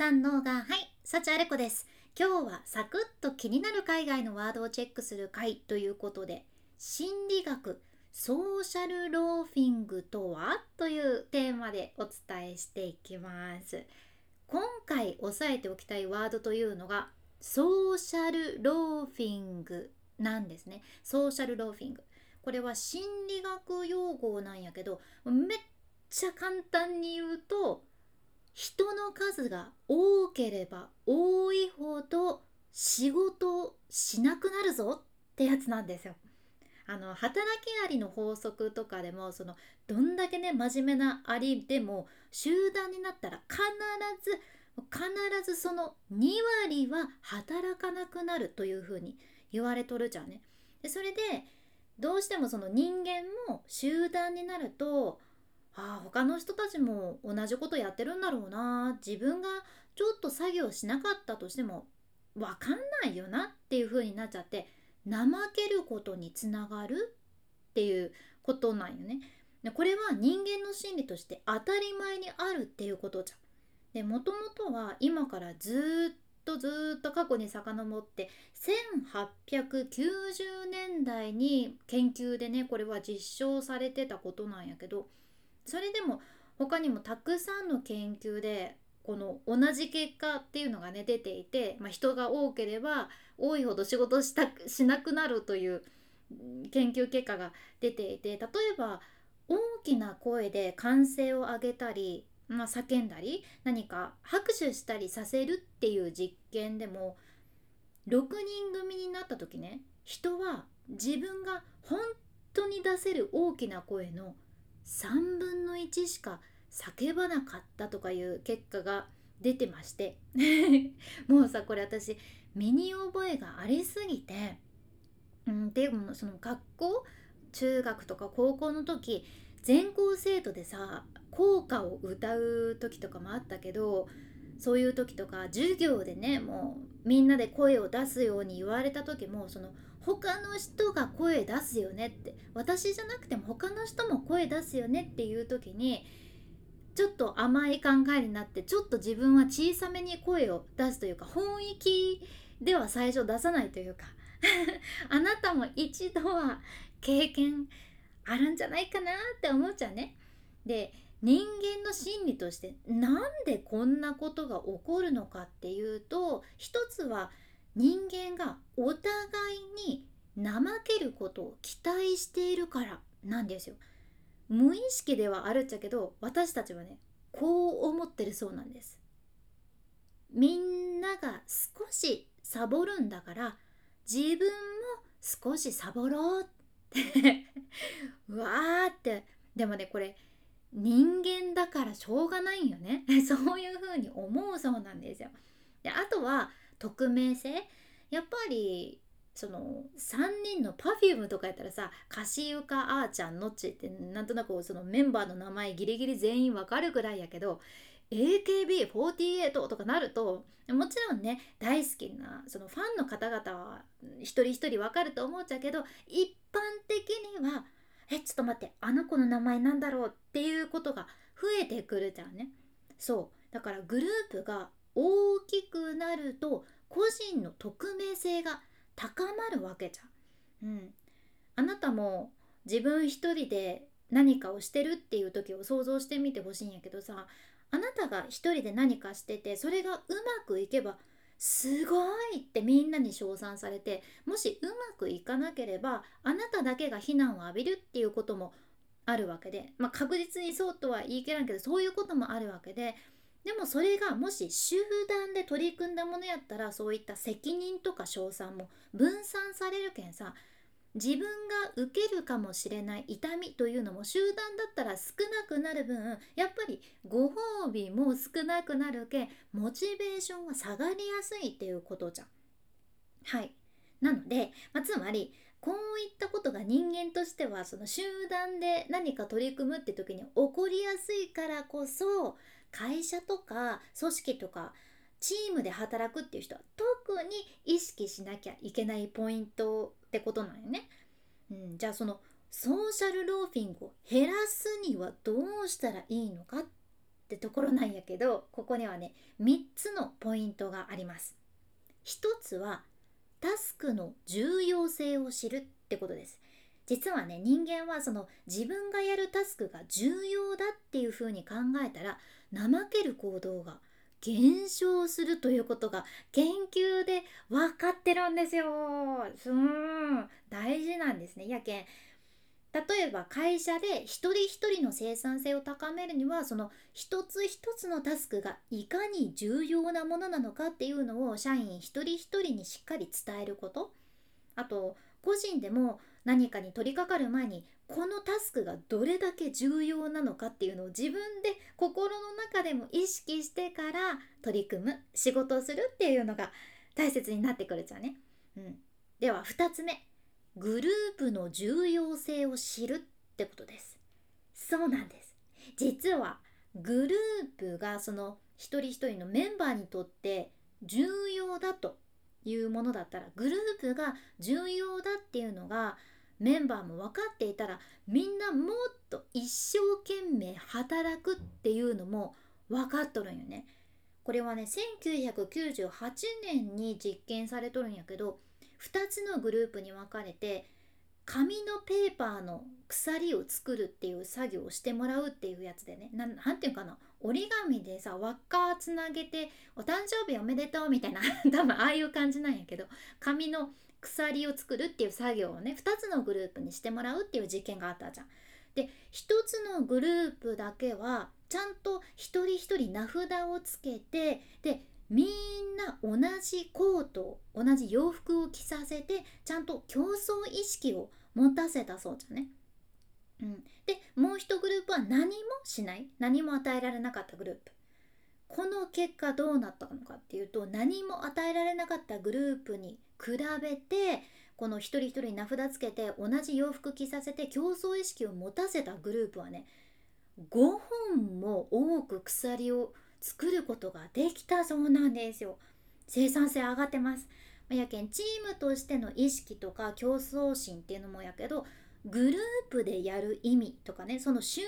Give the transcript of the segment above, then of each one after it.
三能がはい幸あれ子です。今日はサクッと気になる海外のワードをチェックする回ということで心理学ソーシャルローフィングとはというテーマでお伝えしていきます。今回押さえておきたいワードというのがソーシャルローフィングなんですね。ソーシャルローフィング。これは心理学用語なんやけどめっちゃ簡単に言うと人の数が多ければ多いほど仕事をしなくなるぞってやつなんですよ。あの働きアリの法則とかでもそのどんだけね真面目なアリでも集団になったら必ず必ずその2割は働かなくなるというふうに言われとるじゃんね。でそれでどうしてもその人間も集団になるとああ他の人たちも同じことやってるんだろうな自分がちょっと作業しなかったとしても分かんないよなっていう風になっちゃって怠けることにつながるっていうことなんよね。でこれは人間の心理として当たり前にあるっていうことじゃん。でもともとは今からずっとずっと過去に遡って1890年代に研究でねこれは実証されてたことなんやけどそれでも他にもたくさんの研究でこの同じ結果っていうのがね出ていて、まあ、人が多ければ多いほど仕事したしなくなるという研究結果が出ていて例えば大きな声で歓声を上げたり、まあ、叫んだり何か拍手したりさせるっていう実験でも6人組になった時ね人は自分が本当に出せる大きな声の3分の1しか叫ばなかったとかいう結果が出てまして もうさこれ私身に覚えがありすぎてうんでもその学校中学とか高校の時全校生徒でさ校歌を歌う時とかもあったけどそういう時とか授業でねもうみんなで声を出すように言われた時もその他の人が声出すよねって私じゃなくても他の人も声出すよねっていう時にちょっと甘い考えになってちょっと自分は小さめに声を出すというか本域では最初出さないというか あなたも一度は経験あるんじゃないかなって思っちゃうね。で人間の心理としてなんでこんなことが起こるのかっていうと一つは人間がお互いに怠けることを期待しているからなんですよ。無意識ではあるっちゃけど私たちはねこう思ってるそうなんです。みんなが少しサボるんだから自分も少しサボろうって うわーってでもねこれ人間だからしょうがないよね そういう風に思うそうなんですよ。であとは匿名性？やっぱりその3人の Perfume とかやったらさカシユカあーちゃんのっちってなんとなくそのメンバーの名前ギリギリ全員わかるぐらいやけど AKB48 とかなるともちろんね大好きなそのファンの方々は一人一人わかると思っちゃうけど一般的にはえちょっと待ってあの子の名前なんだろうっていうことが増えてくるじゃんね。そう。だからグループが大きくなると個人の匿名性が高まるわけじゃん。うん、あなたも自分一人で何かをしてるっていう時を想像してみてほしいんやけどさあなたが一人で何かしててそれがうまくいけばすごいってみんなに称賛されてもしうまくいかなければあなただけが非難を浴びるっていうこともあるわけでまあ確実にそうとは言い切らんけどそういうこともあるわけででもそれがもし集団で取り組んだものやったらそういった責任とか称賛も分散されるけんさ自分が受けるかもしれない痛みというのも集団だったら少なくなる分やっぱりご褒美も少なくなるけんモチベーションは下がりやすいっていうことじゃん。はいなので、まあ、つまりこういったことが人間としてはその集団で何か取り組むって時に起こりやすいからこそ会社とか組織とかチームで働くっていう人は特に意識しなきゃいけないポイントってことなんよね。うん、じゃあそのソーシャルローフィングを減らすにはどうしたらいいのかっってところなんやけどここにはね3つのポイントがあります1つはタスクの重要性を知るってことです実はね人間はその自分がやるタスクが重要だっていうふうに考えたら怠ける行動が減少するということが研究で分かってるんですよ。うん大事なんですね。やけん例えば会社で一人一人の生産性を高めるにはその一つ一つのタスクがいかに重要なものなのかっていうのを社員一人一人にしっかり伝えることあと個人でも何かに取り掛かる前にこのタスクがどれだけ重要なのかっていうのを自分で心の中でも意識してから取り組む仕事をするっていうのが大切になってくるじゃんね。うん、では2つ目グループの重要性を知るってことです。そうなんです。実はグループがその一人一人のメンバーにとって重要だというものだったらグループが重要だっていうのがメンバーも分かっていたらみんなもっと一生懸命働くっていうのも分かっとるんよね。これはね1998年に実験されとるんやけど2つのグループに分かれて紙のペーパーの鎖を作るっていう作業をしてもらうっていうやつでね。何て言うかな。折り紙でさ輪っかつなげて「お誕生日おめでとう」みたいな。多分ああいう感じなんやけど紙の鎖を作るっていう作業をね2つのグループにしてもらうっていう実験があったじゃん。で1つのグループだけはちゃんと一人一人名札をつけてで同じコート同じ洋服を着させてちゃんと競争意識を持たせたそうじゃね。うん、でもう一グループは何もしない何も与えられなかったグループこの結果どうなったのかっていうと何も与えられなかったグループに比べてこの一人一人名札つけて同じ洋服着させて競争意識を持たせたグループはね5本も多く鎖を作ることができたそうなんですよ。生産性上がってます。やけんチームとしての意識とか競争心っていうのもやけどグループでやる意味とかねその集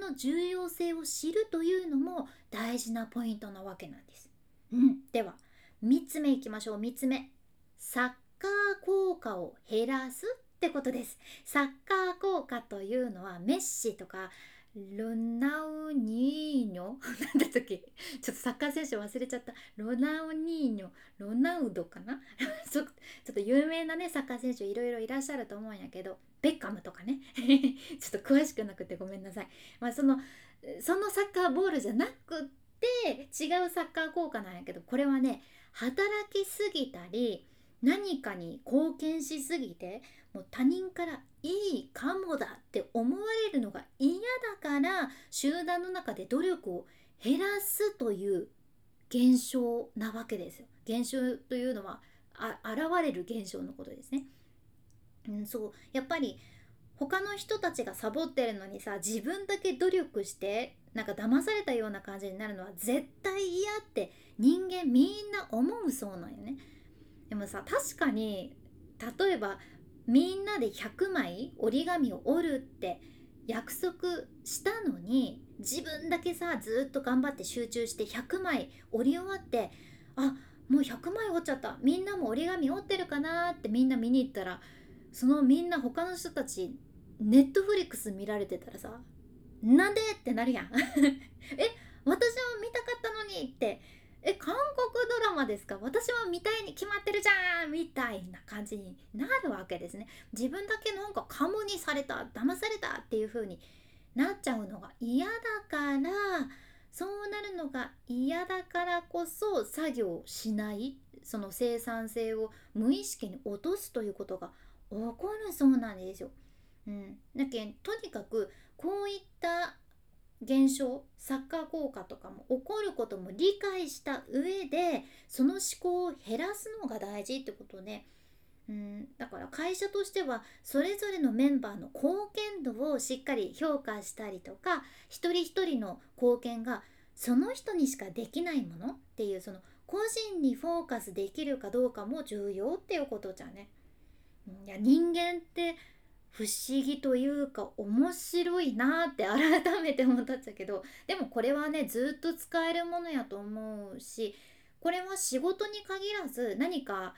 団の重要性を知るというのも大事なポイントなわけなんです。うん、では3つ目いきましょう3つ目サッカー効果を減らすってことです。サッカー効果というのはメッシとかロナウニーニョ？なんだったっけ？ちょっとサッカー選手忘れちゃった。ロナウニーニョ？ロナウドかな？ちょっと有名なねサッカー選手いろいろいらっしゃると思うんやけどベッカムとかね。ちょっと詳しくなくてごめんなさい。まあそのそのサッカーボールじゃなくって違うサッカー効果なんやけどこれはね働きすぎたり何かに貢献しすぎてもう他人からいいかもだって思われるのが嫌だから集団の中で努力を減らすという現象なわけですよ。現象というのは現れる現象のことですね。うん、そうやっぱり他の人たちがサボってるのにさ自分だけ努力してなんか騙されたような感じになるのは絶対嫌って人間みんな思うそうなんよね。でもさ確かに例えばみんなで100枚折り紙を折るって約束したのに自分だけさずっと頑張って集中して100枚折り終わってあもう100枚折っちゃった。みんなも折り紙折ってるかなってみんな見に行ったらそのみんな他の人たちネットフリックス見られてたらさなんでってなるやん。え私は見たかったのにってえ韓国ドラマですか？私は見たいに決まってるじゃんみたいな感じになるわけですね。自分だけなんかカモにされた騙されたっていう風になっちゃうのが嫌だからそうなるのが嫌だからこそ作業しないその生産性を無意識に落とすということが起こるそうなんですよ。うん、だけとにかくこういった現象サッカー効果とかも起こることも理解した上でその思考を減らすのが大事ってことね。うん、だから会社としてはそれぞれのメンバーの貢献度をしっかり評価したりとか一人一人の貢献がその人にしかできないものっていうその個人にフォーカスできるかどうかも重要っていうことじゃね。いや人間って不思議というか面白いなって 改めて思ったっちゃけどでもこれはねずっと使えるものやと思うしこれは仕事に限らず何か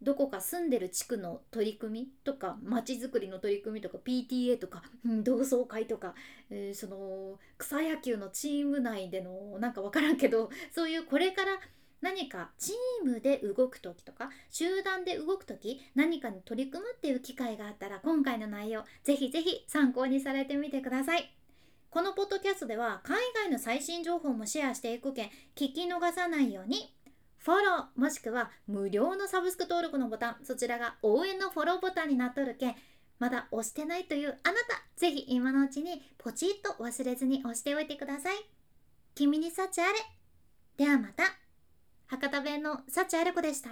どこか住んでる地区の取り組みとか街づくりの取り組みとか PTA とか、同窓会とか、えー、その草野球のチーム内でのなんか分からんけどそういうこれから何かチームで動く時とか集団で動く時何かに取り組むっていう機会があったら今回の内容ぜひぜひ参考にされてみてください。このポッドキャストでは海外の最新情報もシェアしていくけん聞き逃さないようにフォローもしくは無料のサブスク登録のボタンそちらが応援のフォローボタンになっとるけんまだ押してないというあなたぜひ今のうちにポチッと忘れずに押しておいてください。君に幸あれ。ではまた。博多弁の幸あれ子でした。